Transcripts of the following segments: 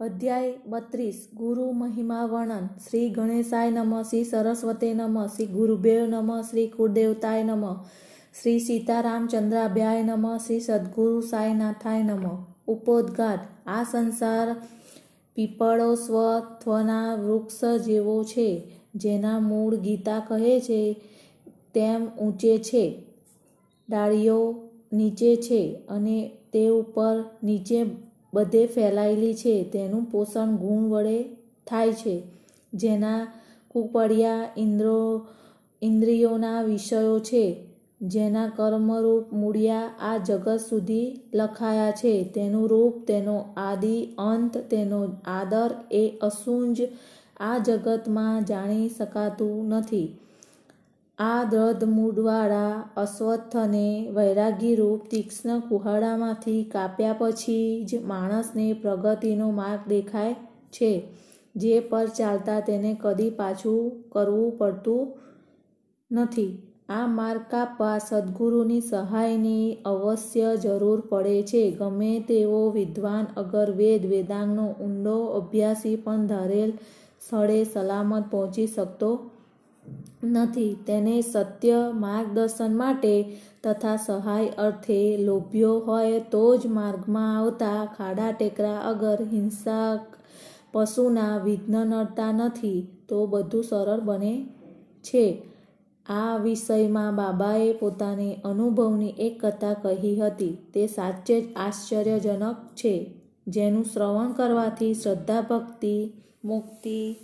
અધ્યાય બત્રીસ, ગુરુ મહિમા વર્ણન. શ્રી ગણેશાય નમઃ, શ્રી સરસ્વતે નમઃ, શ્રી ગુરુભ્યો નમઃ, શ્રી કુળદેવતાય નમઃ, શ્રી સીતારામચંદ્રાભ્યાય નમઃ, શ્રી સદગુરુ સાયનાથાય નમઃ. ઉપોદઘાત. આ સંસાર પીપળો સ્વત્વના વૃક્ષ જેવો છે, જેના મૂળ ગીતા કહે છે, તેમ ઊંચે છે, ડાળીઓ નીચે છે અને તે ઉપર નીચે બધે ફેલાયેલી છે. તેનું પોષણ ગુણ વડે થાય છે. જેના કુપડિયા ઇન્દ્રો, ઇન્દ્રિયોના વિષયો છે. જેના કર્મરૂપ મૂળિયા આ જગત સુધી લખાયા છે. તેનું રૂપ, તેનો આદિ, અંત, તેનો આદર એ અસુંજ આ જગતમાં જાણી શકાતું નથી. આ દ્રઢ મૂળવાળા અશ્વત્થને વૈરાગીરૂપ તીક્ષ્ણ કુહાડામાંથી કાપ્યા પછી જ માણસને પ્રગતિનો માર્ગ દેખાય છે, જે પર ચાલતા તેને કદી પાછું કરવું પડતું નથી. આ માર્ગ કાપવા સદગુરુની સહાયની અવશ્ય જરૂર પડે છે. ગમે તેવો વિદ્વાન અગર વેદ વેદાંગનો ઊંડો અભ્યાસી પણ ધારેલ સ્થળે સલામત પહોંચી શકતો નથી. તેને સત્ય માર્ગદર્શન માટે તથા સહાય અર્થે લોભ્યો હોય તો જ માર્ગમાં આવતા ખાડા ટેકરા અગર હિંસક પશુના વિઘ્ન નડતા નથી, તો બધું સરળ બને છે. આ વિષયમાં બાબાએ પોતાની અનુભવની એક કથા કહી હતી. તે સાચે જ આશ્ચર્યજનક છે. જેનું શ્રવણ કરવાથી શ્રદ્ધા, ભક્તિ, મુક્તિ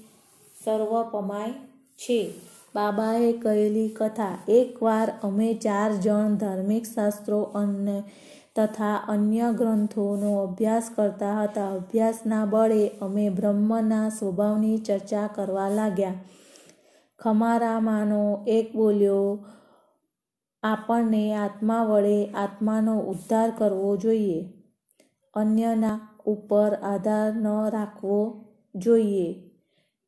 સર્વ પમાય છે. બાબાએ કહેલી કથા, એકવાર અમે ચાર જણ ધાર્મિક શાસ્ત્રો અને તથા અન્ય ગ્રંથોનો અભ્યાસ કરતા હતા. અભ્યાસના બળે અમે બ્રહ્મના સ્વભાવની ચર્ચા કરવા લાગ્યા. ખમારામાંનો એક બોલ્યો, આપણને આત્મા વડે આત્માનો ઉદ્ધાર કરવો જોઈએ. અન્યના ઉપર આધાર ન રાખવો જોઈએ.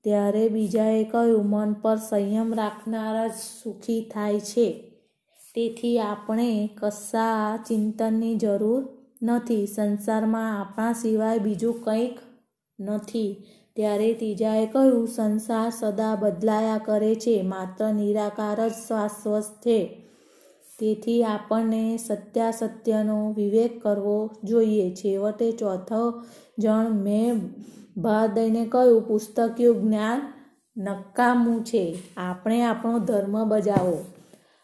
ત્યારે બીજાએ કહ્યું, મન પર સંયમ રાખનાર જ સુખી થાય છે. તેથી આપણે કશા ચિંતનની જરૂર નથી. સંસારમાં આપણા સિવાય બીજું કંઈક નથી. ત્યારે ત્રીજાએ કહ્યું, સંસાર સદા બદલાયા કરે છે. માત્ર નિરાકાર જ શાશ્વત છે. તેથી આપણને સત્યાસત્યનો વિવેક કરવો જોઈએ. છેવટે ચોથો જણ મેં ભાર દઈને કહ્યું, પુસ્તકિયું જ્ઞાન નકામું છે. આપણે આપણો ધર્મ બજાવો.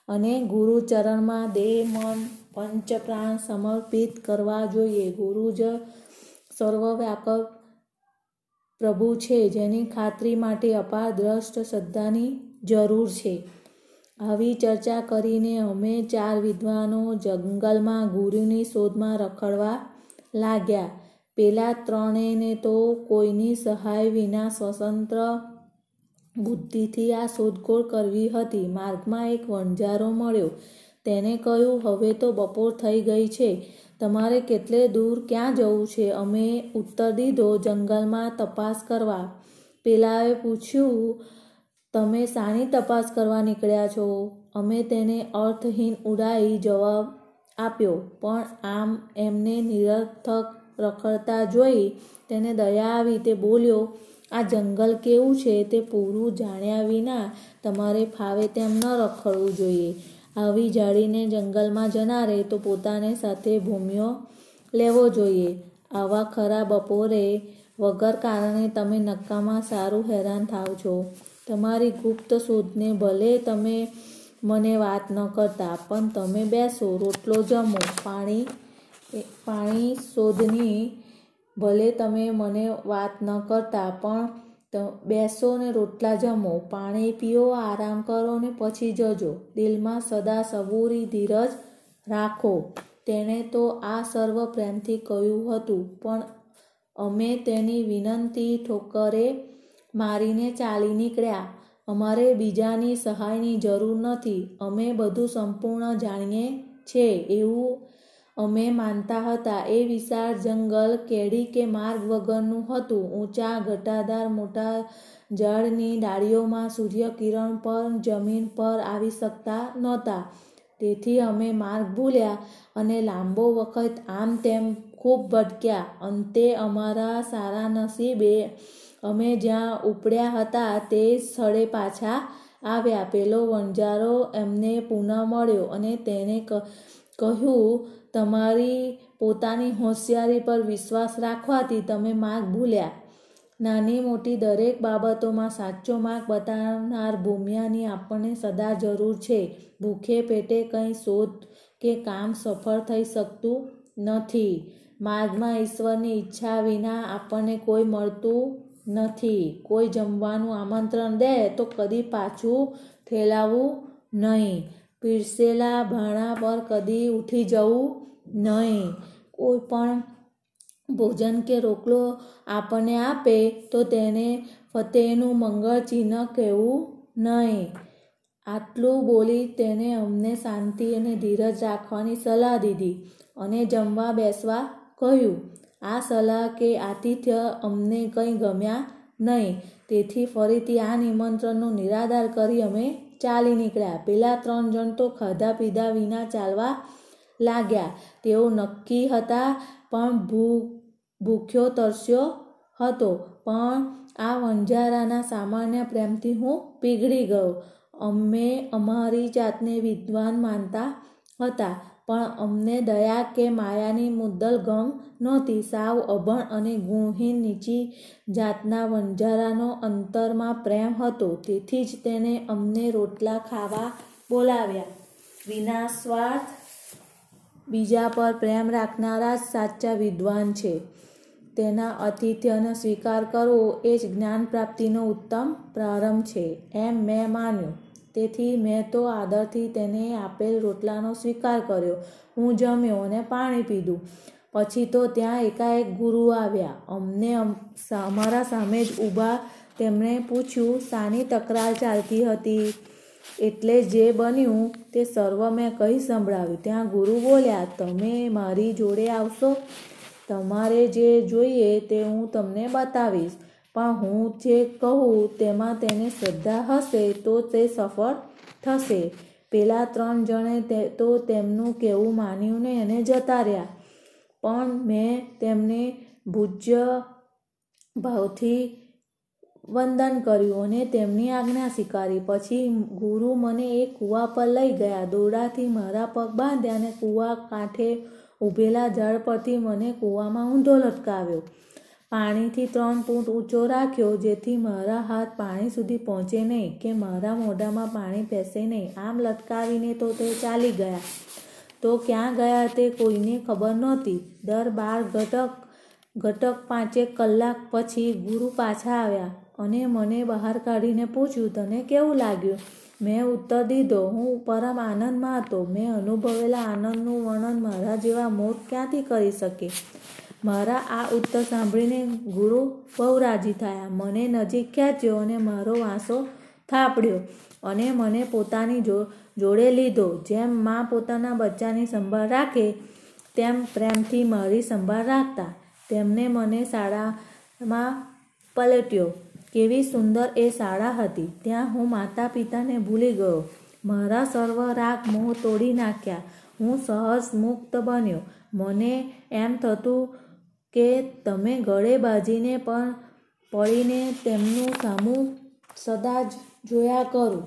અને ગુરુચરણમાં દેહ મન પંચપ્રાણ સમર્પિત કરવા જોઈએ. ગુરુ જ સર્વવ્યાપક પ્રભુ છે, જેની ખાતરી માટે અપાર દ્રષ્ટ શ્રદ્ધાની જરૂર છે. આવી ચર્ચા કરીને અમે ચાર વિદ્વાનો જંગલમાં ગુરુની શોધમાં રખડવા લાગ્યા. પેલા ત્રણેયને તો કોઈની સહાય વિના સ્વતંત્ર બુદ્ધિથી આ શોધખોળ કરવી હતી. માર્ગમાં એક વણઝારો મળ્યો. તેને કહ્યું, હવે તો બપોર થઈ ગઈ છે. તમારે કેટલે દૂર ક્યાં જવું છે? અમે ઉત્તર દીધો, જંગલમાં તપાસ કરવા. પેલાએ પૂછ્યું, તમે સાની તપાસ કરવા નીકળ્યા છો? અમે તેને અર્થહીન ઉડાઈ જવાબ આપ્યો, પણ આમ એમને નિરર્થક રખડતા જોઈ તેને દયા આવી તે બોલ્યો, આ જંગલ કેવું છે તે પૂરું જાણ્યા વિના તમારે ફાવે તેમ ન રખડવું જોઈએ. આવી જાળીને જંગલમાં જનારે તો પોતાને સાથે ભૂમ્યો લેવો જોઈએ. આવા ખરા બપોરે વગર કારણે તમે નક્કામાં સારું હેરાન થાવ છો. તમારી ગુપ્ત શોધને ભલે તમે મને વાત ન કરતા, પણ તમે બેસો, રોટલો જમો, પાણી પાણી શોધની ભલે તમે મને વાત ન કરતા, પણ બેસો ને રોટલા જમો, પાણી પીઓ, આરામ કરો ને પછી જજો. દિલમાં સદા સબૂરી ધીરજ રાખો. તેણે તો આ સર્વ પ્રેમથી કહ્યું હતું, પણ અમે તેની વિનંતી ઠોકરે મારીને ચાલી નીકળ્યા. અમારે બીજાની સહાયની જરૂર નથી. અમે બધું સંપૂર્ણ જાણીએ છે એવું અમે માનતા હતા, એ વિશાળ જંગલ કેડી કે માર્ગ વગરનું હતું. ઊંચા ઘટાદાર મોટા ઝાડની ડાળીઓમાં સૂર્યકિરણ પર જમીન પર આવી શકતા નહોતા. તેથી અમે માર્ગ ભૂલ્યા અને લાંબો વખત આમ તેમ ખૂબ ભટક્યા. અંતે અમારા સારા નસીબે અમે જ્યાં ઉપડ્યા હતા તે સ્થળે પાછા આવ્યા. પેલો વણજારો એમને પુનઃ મળ્યો અને તેને કહ્યું તમારી પોતાની હોશિયારી પર વિશ્વાસ રાખવાથી તમે માર્ગ ભૂલ્યા. નાની મોટી દરેક બાબતોમાં સાચો માર્ગ બતાવનાર ભૂમિયાની આપણને સદા જરૂર છે. ભૂખે પેટે કંઈ શોધ કે કામ સફળ થઈ શકતું નથી. માર્ગમાં ઈશ્વરની ઈચ્છા વિના આપણને કોઈ મળતું નથી. કોઈ જમવાનું આમંત્રણ દે તો કદી પાછું ઠેલાવવું નહીં. પીરસેલા ભાણા પર કદી ઉઠી જવું નહીં. કોઈ પણ ભોજન કે રોટલો આપણને આપે તો તેને ફતેહનું મંગળ ચિહ્ન કહેવું નહીં. આટલું બોલી તેને અમને શાંતિ અને ધીરજ રાખવાની સલાહ દીધી અને જમવા બેસવા કહ્યું. આ સલાહ કે આતિથ્ય અમને કંઈ ગમ્યા નહીં. તેથી ફરીથી આ નિમંત્રણનો નિરાધાર કરી અમે ચાલી નીકળ્યા. પેલા ત્રણ જણ તો ખાધા પીધા વિના ચાલવા લાગ્યા. તેઓ નક્કી હતા, પણ ભૂખ ભૂખ્યો તરસ્યો હતો. પણ આ વંજારાના સામાન્ય પ્રેમથી હું પીગળી ગયો. અમે અમારી જાતને વિદ્વાન માનતા હતા, પણ અમને દયા કે માયાની મુદ્દલ ગમ નહોતી. સાવ અભણ અને ગુણહીન નીચી જાતના વંજારાનો અંતરમાં પ્રેમ હતો. તેથી જ તેને અમને રોટલા ખાવા બોલાવ્યા. વિના સ્વાર્થ બીજા પર પ્રેમ રાખનારા જ સાચા વિદ્વાન છે. તેના અતિથ્યનો સ્વીકાર કરવો એ જ જ્ઞાન પ્રાપ્તિનો ઉત્તમ પ્રારંભ છે. એમ મેં માન્યું. તેથી મેં તો આદરથી તેને આપેલ રોટલાનો સ્વીકાર કર્યો. હું જમ્યો અને પાણી પીધું. પછી તો ત્યાં એકાએક ગુરુ આવ્યા. અમને અમારા સામે જ ઊભા તેમણે પૂછ્યું શાની તકરાર ચાલતી હતી? એટલે જે બન્યું તે સર્વ મેં કહી સંભળાવ્યું. ત્યાં ગુરુ બોલ્યા, તમે મારી જોડે આવશો? તમારે જે જોઈએ તે હું તમને બતાવીશ. પણ હું જે કહું તેમાં તેને શ્રદ્ધા હશે તો તે સફળ થશે. પેલા ત્રણ જણે તે તેમનું કહેવું માન્યું નહીં અને જતા રહ્યા. પણ મેં તેમને ભૂજ્ય ભાવથી વંદન કર્યું અને તેમની આજ્ઞા સ્વીકારી. પછી ગુરુ મને એક કૂવા પર લઈ ગયા. દોરડાથી મારા પગ બાંધ્યા અને કૂવા કાંઠે ઊભેલા ઝાડ પરથી મને કૂવામાં ઊંધો લટકાવ્યો. પાણીથી ત્રણ ફૂટ ઊંચો રાખ્યો, જેથી મારા હાથ પાણી સુધી પહોંચે નહીં કે મારા મોઢામાં પાણી પેસે નહીં. આમ લટકાવીને તો તે ચાલી ગયા. તો ક્યાં ગયા તે કોઈને ખબર નહોતી. દર બાર ઘટક ઘટક પાંચેક કલાક પછી ગુરુ પાછા આવ્યા. અને મને બહાર કાઢીને પૂછ્યું, તને કેવું લાગ્યું? મેં ઉત્તર દીધો, હું પરમ આનંદમાં હતો. મેં અનુભવેલા આનંદનું વર્ણન મારા જેવા મોત ક્યાંથી કરી શકે? મારા આ ઉત્તર સાંભળીને ગુરુ બહુ રાજી થયા. મને નજીક ખેંચ્યો અને મારો વાંસો થાપડ્યો અને મને પોતાની જો, જોડે લીધો. જેમ મા પોતાના બચ્ચાની સંભાળ રાખે, તેમ પ્રેમથી મારી સંભાળ રાખતા. તેમને મને શાળામાં પલટ્યો. કેવી સુંદર એ શાળા હતી. ત્યાં હું માતા પિતાને ભૂલી ગયો. મારા સર્વ રાગ મોહ તોડી નાખ્યા. હું સહજ મુક્ત બન્યો. મને એમ થતું કે તમે ગળે બાજીને પણ પડીને તેમનું સામું સદા જ જોયા કરું.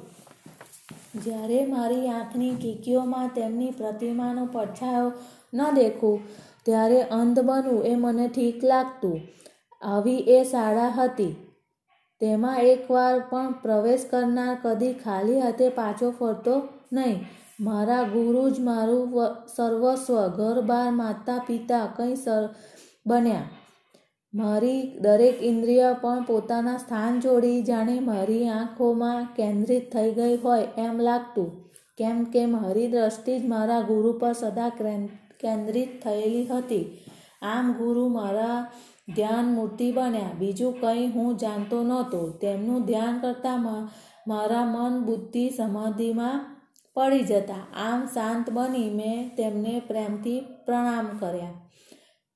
જ્યારે મારી આંખની કીકીઓમાં તેમની પ્રતિમાનો પડછાયો ન દેખું, ત્યારે અંધ બનવું એ મને ઠીક લાગતું. આવી એ શાળા હતી. તેમાં એકવાર પણ પ્રવેશ કરનાર કદી ખાલી હાથે પાછો ફરતો નહીં. મારા ગુરુ જ મારું સર્વસ્વ, ઘર, બાર, માતા, પિતા કંઈ સર, બન્યા. મારી દરેક ઇન્દ્રિય પણ પોતાના સ્થાન છોડી જાણે મારી આંખોમાં કેન્દ્રિત થઈ ગઈ હોય એમ લાગતું. કેમ કે મારી દ્રષ્ટિ જ મારા ગુરુ પર સદા કેન્દ્રિત થયેલી હતી. આમ ગુરુ મારા ધ્યાન મૂર્તિ બન્યા. બીજું કંઈ હું જાણતો નહોતો. તેમનું ધ્યાન કરતાં મારા મન બુદ્ધિ સમાધિમાં પડી જતા. આમ શાંત બની મેં તેમને પ્રેમથી પ્રણામ કર્યા.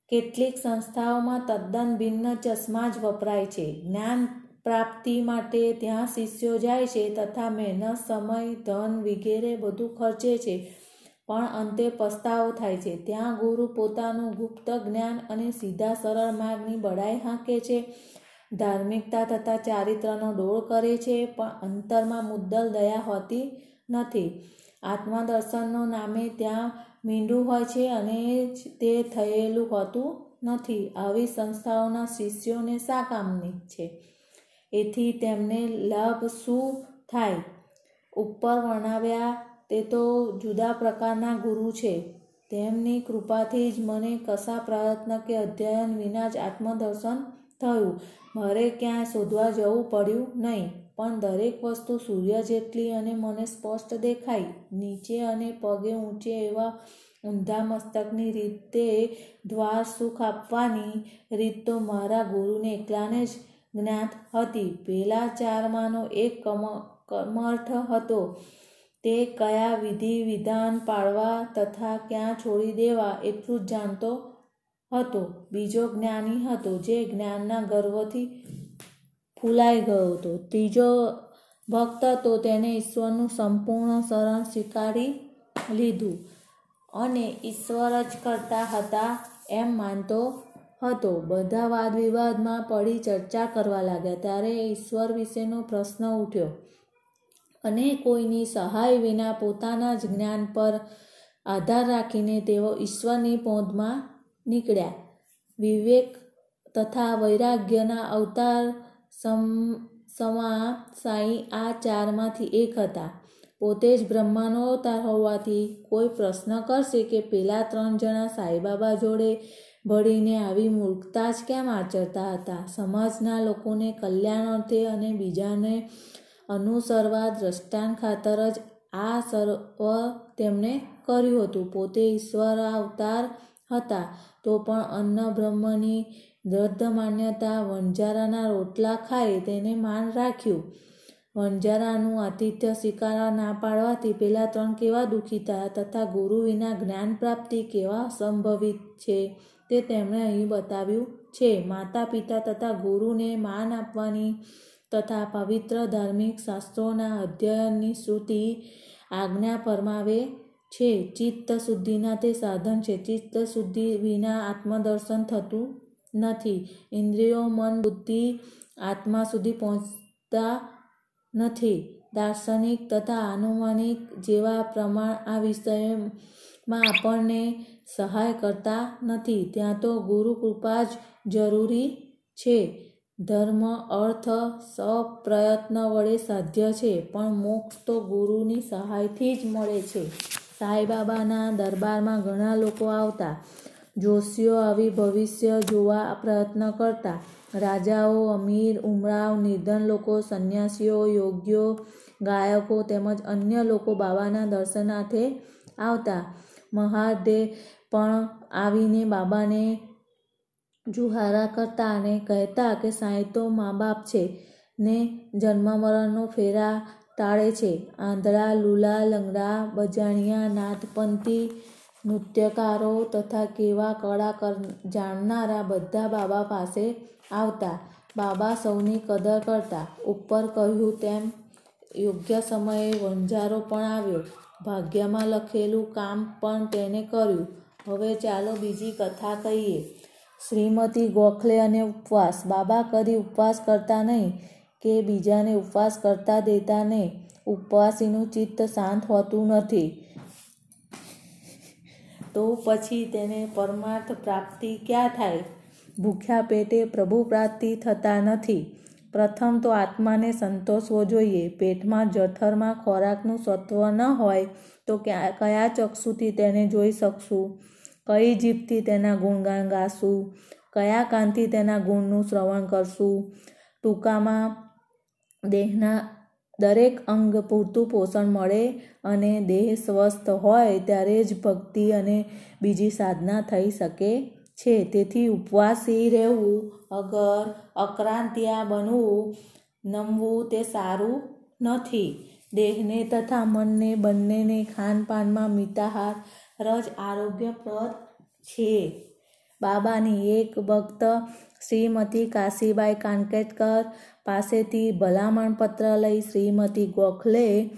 કેટલીક સંસ્થાઓમાં તદ્દન ભિન્ન ચશ્મા જ વપરાય છે. જ્ઞાન પ્રાપ્તિ માટે ત્યાં શિષ્યો જાય છે તથા મહેનત, સમય, ધન વગેરે બધું ખર્ચે છે. પણ અંતે પસ્તાવો થાય છે. ત્યાં ગુરુ પોતાનું ગુપ્ત જ્ઞાન અને સીધા સરળ માર્ગની બડાઈ હાંકે છે. ધાર્મિકતા તથા ચારિત્રનો ડોળ કરે છે, પણ અંતરમાં મુદ્દલ દયા હોતી નથી. આત્મદર્શનનો નામે ત્યાં મીંડું હોય છે અને તે થયેલું હોતું નથી. આવી સંસ્થાઓના શિષ્યોને શા કામની છે? એથી તેમને લાભ શું થાય? ઉપર વર્ણવ્યા તે તો જુદા પ્રકારના ગુરુ છે. તેમની કૃપાથી જ મને કશા પ્રયત્ન કે અધ્યયન વિના જ આત્મદર્શન થયું. મારે ક્યાંય શોધવા જવું પડ્યું નહીં, પણ દરેક વસ્તુ સૂર્ય જેટલી અને મને સ્પષ્ટ દેખાઈ. નીચે અને પગે ઊંચે એવા ઊંધા મસ્તકની રીતે દ્વાર સુખ આપવાની રીત તો મારા ગુરુને એકલાને જ જ્ઞાત હતી. પેલા ચારમાંનો એક કમ કમર્થ હતો. તે કયા વિધિ, વિધાન પાળવા તથા ક્યાં છોડી દેવા એટલું જ જાણતો હતો. બીજો જ્ઞાની હતો જે જ્ઞાનના ગર્વથી ફૂલાઈ ગયો હતો. ત્રીજો ભક્ત હતો તેને ઈશ્વરનું સંપૂર્ણ શરણ સ્વીકારી લીધું અને ઈશ્વર જ કરતા હતા એમ માનતો હતો. બધા વાદ વિવાદમાં પડી ચર્ચા કરવા લાગ્યા. ત્યારે ઈશ્વર વિશેનો પ્રશ્ન ઉઠ્યો. અને કોઈની સહાય વિના પોતાના જ જ્ઞાન પર આધાર રાખીને તેઓ ઈશ્વરની પોંધમાં નીકળ્યા. વિવેક તથા વૈરાગ્યના અવતાર સમ સમા સાઈ આ ચારમાંથી એક હતા. પોતે જ બ્રહ્માનો અવતાર હોવાથી કોઈ પ્રશ્ન કરશે કે પેલા ત્રણ જણા સાંઈબાબા જોડે ભળીને આવી મૂર્ખતા જ કેમ આચરતા હતા? સમાજના લોકોને કલ્યાણ અર્થે અને બીજાને અનુસરવા દ્રષ્ટાંત ખાતર જ આ સર્વ તેમણે કર્યું હતું. પોતે ઈશ્વર અવતાર હતા, તો પણ અન્ન બ્રહ્મની દ્રઢ માન્યતા વણજારાના રોટલા ખાય તેને માન રાખ્યું. વણજારાનું આતિથ્ય સ્વીકારવા ના પાડવાથી પેલા ત્રણ કેવા દુઃખી થયા તથા ગુરુ વિના જ્ઞાન પ્રાપ્તિ કેવા સંભવિત છે તે તેમણે અહીં બતાવ્યું છે. માતા પિતા તથા ગુરુને માન આપવાની તથા પવિત્ર ધાર્મિક શાસ્ત્રોના અધ્યયનની શ્રુતિ આજ્ઞા ફરમાવે છે. ચિત્ત શુદ્ધિના તે સાધન છે. ચિત્ત શુદ્ધિ વિના આત્મદર્શન થતું નથી. ઇન્દ્રિયો, મન, બુદ્ધિ આત્મા સુધી પહોંચતા નથી. દાર્શનિક તથા આનુમાનિક જેવા પ્રમાણ આ વિષયમાં આપણને સહાય કરતા નથી. ત્યાં તો ગુરુ કૃપા જ જરૂરી છે. ધર્મ, અર્થ સપ્રયત્ન વડે સાધ્ય છે, પણ મોક્ષ તો ગુરુની સહાયથી જ મળે છે. સાંઈબાબાના દરબારમાં ઘણા લોકો આવતા. જોશીઓ આવી ભવિષ્ય જોવા પ્રયત્ન કરતા. રાજાઓ, અમીર, ઉમરાવ, નિર્ધન લોકો, સંન્યાસીઓ, યોગ્યો, ગાયકો તેમજ અન્ય લોકો બાબાના દર્શનાર્થે આવતા. મહાદેવ પણ આવીને બાબાને જુહારા કરતા અને કહેતા કે સાંઈ તો મા બાપ છે ને જન્મ મરણનો ફેરા ટાળે છે. આંધળા, લુલા, લંગડા, બજાણિયા, નાથપંથી, નૃત્યકારો તથા કેવા કળા જાણનારા બધા બાબા પાસે આવતા. બાબા સૌની કદર કરતા. ઉપર કહ્યું તેમ, યોગ્ય સમયે વંજારો પણ આવ્યો. ભાગ્યમાં લખેલું કામ પણ તેને કર્યું. હવે ચાલો બીજી કથા કહીએ. શ્રીમતી ગોખલે અને ઉપવાસ. બાબા કદી ઉપવાસ કરતા નહીં કે બીજાને ઉપવાસ કરતા દેતા નહીં. ઉપવાસીનું ચિત્ત શાંત હોતું નથી. તો પછી તેને પરમાર્થ પ્રાપ્તિ ક્યાં થાય? ભૂખ્યા પેટે પ્રભુ પ્રાપ્તિ થતા નથી. પ્રથમ તો આત્માને સંતોષવો જોઈએ. પેટમાં જઠરમાં ખોરાકનું સત્વ ન હોય તો કયા ચક્ષુથી તેને જોઈ શકશું? કઈ જીભથી તેના ગુણગાન ગાશું? કયા કાનથી તેના ગુણનું શ્રવણ કરશું? ટૂંકામાં દેહના દરેક અંગ પૂરતું પોષણ મળે અને દેહ સ્વસ્થ હોય ત્યારે જ ભક્તિ અને બીજી સાધના થઈ શકે છે. તેથી ઉપવાસી રહેવું, અગર અક્રાંતિયા બનવું, નમવું તે સારું નથી. દેહને તથા મનને બંનેને ખાનપાનમાં મિતાહાર જ આરોગ્યપ્રદ છે. બાબાની એક ભક્ત શ્રીમતી કાશીબાઈ કાનકેટકર પાસેથી ભલામણ પત્ર લઈ શ્રીમતી ગોખલે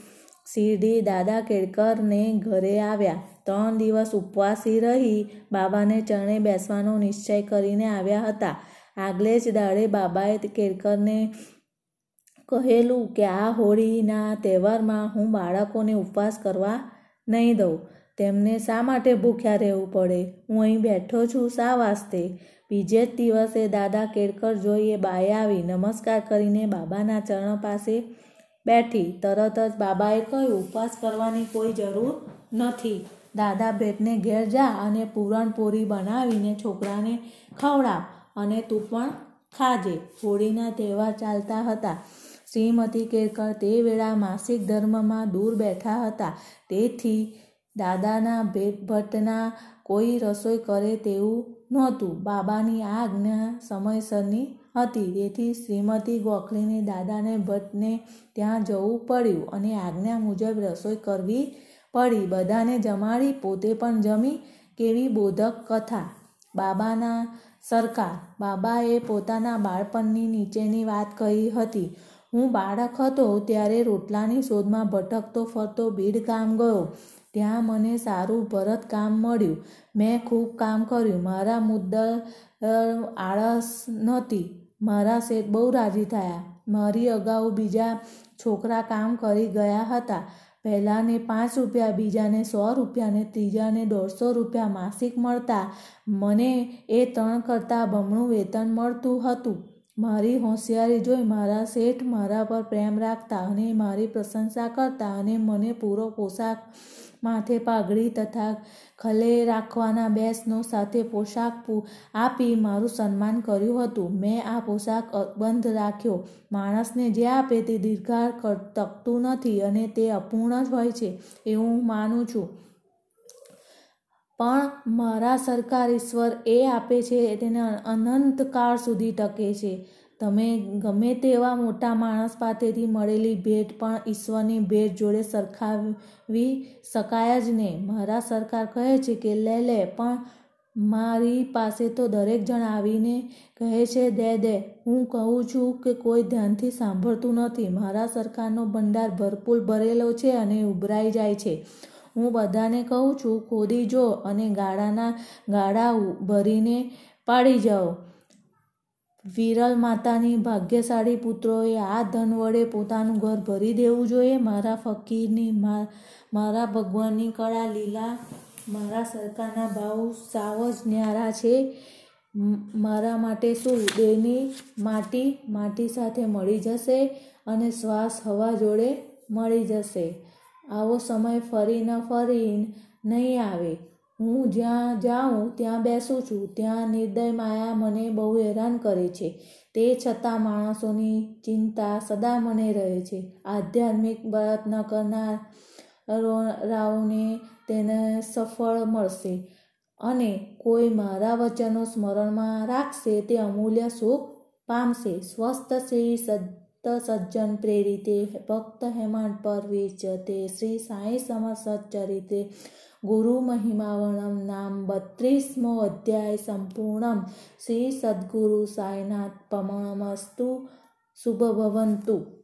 શિરડી દાદા કેળકરને ઘરે આવ્યા. ત્રણ દિવસ ઉપવાસી રહી બાબાને ચરણે બેસવાનો નિશ્ચય કરીને આવ્યા હતા. આગલે જ દાડે બાબાએ કેળકરને કહેલું કે આ હોળીના તહેવારમાં હું બાળકોને ઉપવાસ કરવા નહીં દઉં. તેમને શા માટે ભૂખ્યા રહેવું પડે? હું અહીં બેઠો છું શા વાસ્તે? બીજે જ દિવસે દાદા કેળકર જોઈએ બાએ આવી નમસ્કાર કરીને બાબાના ચરણ પાસે બેઠી. તરત જ બાબાએ કહ્યું, ઉપવાસ કરવાની કોઈ જરૂર નથી. દાદા ભેટને ઘેર જા અને પૂરણપોરી બનાવીને છોકરાને ખવડાવ અને તું પણ ખાજે. હોળીના તહેવાર ચાલતા હતા. શ્રીમતી કેળકર તે વેળા માસિક ધર્મમાં દૂર બેઠા હતા. તેથી દાદાના ભેટ ભટ્ટના કોઈ રસોઈ કરે તેવું નહોતું. બાબાની આ આજ્ઞા સમયસરની હતી. તેથી શ્રીમતી ગોખલીને દાદાને ભટ્ટને ત્યાં જવું પડ્યું અને આજ્ઞા મુજબ રસોઈ કરવી પડી. બધાને જમાડી પોતે પણ જમી કેવી બોધક કથા. બાબાના સરકાર. બાબાએ પોતાના બાળપણની નીચેની વાત કહી હતી. હું બાળક હતો ત્યારે રોટલાની શોધમાં ભટકતો ફરતો બીડ ગામ ગયો. ત્યાં મને સારું ભરત કામ મળ્યું. મેં ખૂબ કામ કર્યું. મારા મુદ્દા આળસ નહોતી. મારા શેઠ બહુ રાજી થયા. મારી અગાઉ બીજા છોકરા કામ કરી ગયા હતા. પહેલાંને પાંચ રૂપિયા, બીજાને સો રૂપિયાને ત્રીજાને દોઢસો રૂપિયા માસિક મળતા. મને એ ત્રણ કરતાં બમણું વેતન મળતું હતું. મારી હોશિયારી જોઈ મારા શેઠ મારા પર પ્રેમ રાખતા અને મારી પ્રશંસા કરતા અને મને પૂરો પોશાક માથે પાઘડી તથા ખલે રાખવાના બેસનો સાથે પોશાક આપી મારું સન્માન કર્યું હતું. મેં આ પોશાક બંધ રાખ્યો. માણસને જે આપે તે દીર્ઘાળ તકતું નથી અને તે અપૂર્ણ જ હોય છે એવું હું માનું છું. પણ મારા સરકાર ઈશ્વર એ આપે છે, તેને અનંતકાળ સુધી ટકે છે. તમે ગમે તેવા મોટા માણસ પાસેથી મળેલી ભેટ પણ ઈશ્વરની ભેટ જોડે સરખાવી શકાય જ નહીં. મારા સરકાર કહે છે કે, લે લે, પણ મારી પાસે તો દરેક જણ આવીને કહે છે, દે દે. હું કહું છું કે કોઈ ધ્યાનથી સાંભળતું નથી. મારા સરકારનો ભંડાર ભરપૂર ભરેલો છે અને ઉભરાઈ જાય છે. હું બધાને કહું છું, ખોદી જો અને ગાળાના ગાળા ભરીને પાડી જાઓ. વિરલ માતાની ભાગ્યશાળી પુત્રોએ આ ધન વડે પોતાનું ઘર ભરી દેવું જોઈએ. મારા ફકીરની મારા ભગવાનની કળા, લીલા, મારા સરકારના ભાવ સાવ જ ન્યારા છે. મારા માટે શું? દેહની માટી માટી સાથે મળી જશે અને શ્વાસ હવા જોડે મળી જશે. આવો સમય ફરી ન ફરી નહીં આવે. હું જ્યાં જાઉં, ત્યાં બેસું છું. ત્યાં નિર્દય માયા મને બહુ હેરાન કરે છે. તે છતાં માણસોની ચિંતા સદા મને રહે છે. આધ્યાત્મિક બળત ન કરનાર રાવને તેને સફળ મળશે અને કોઈ મારા વચનો સ્મરણમાં રાખશે, તે અમૂલ્ય સુખ પામશે. સ્વસ્થ શ્રી સજ્જન પ્રેરિતે ભક્ત હેમાંડ પર વિચતે શ્રી સાંઈ સમર સચ્ચરિતે ગુરુ મહિમાવણમ નામ બત્રીસમો અધ્યાય સંપૂર્ણમ. શ્રી સદગુરુ સાંઈનાથ પમણમસ્તુ. શુભ ભવંતુ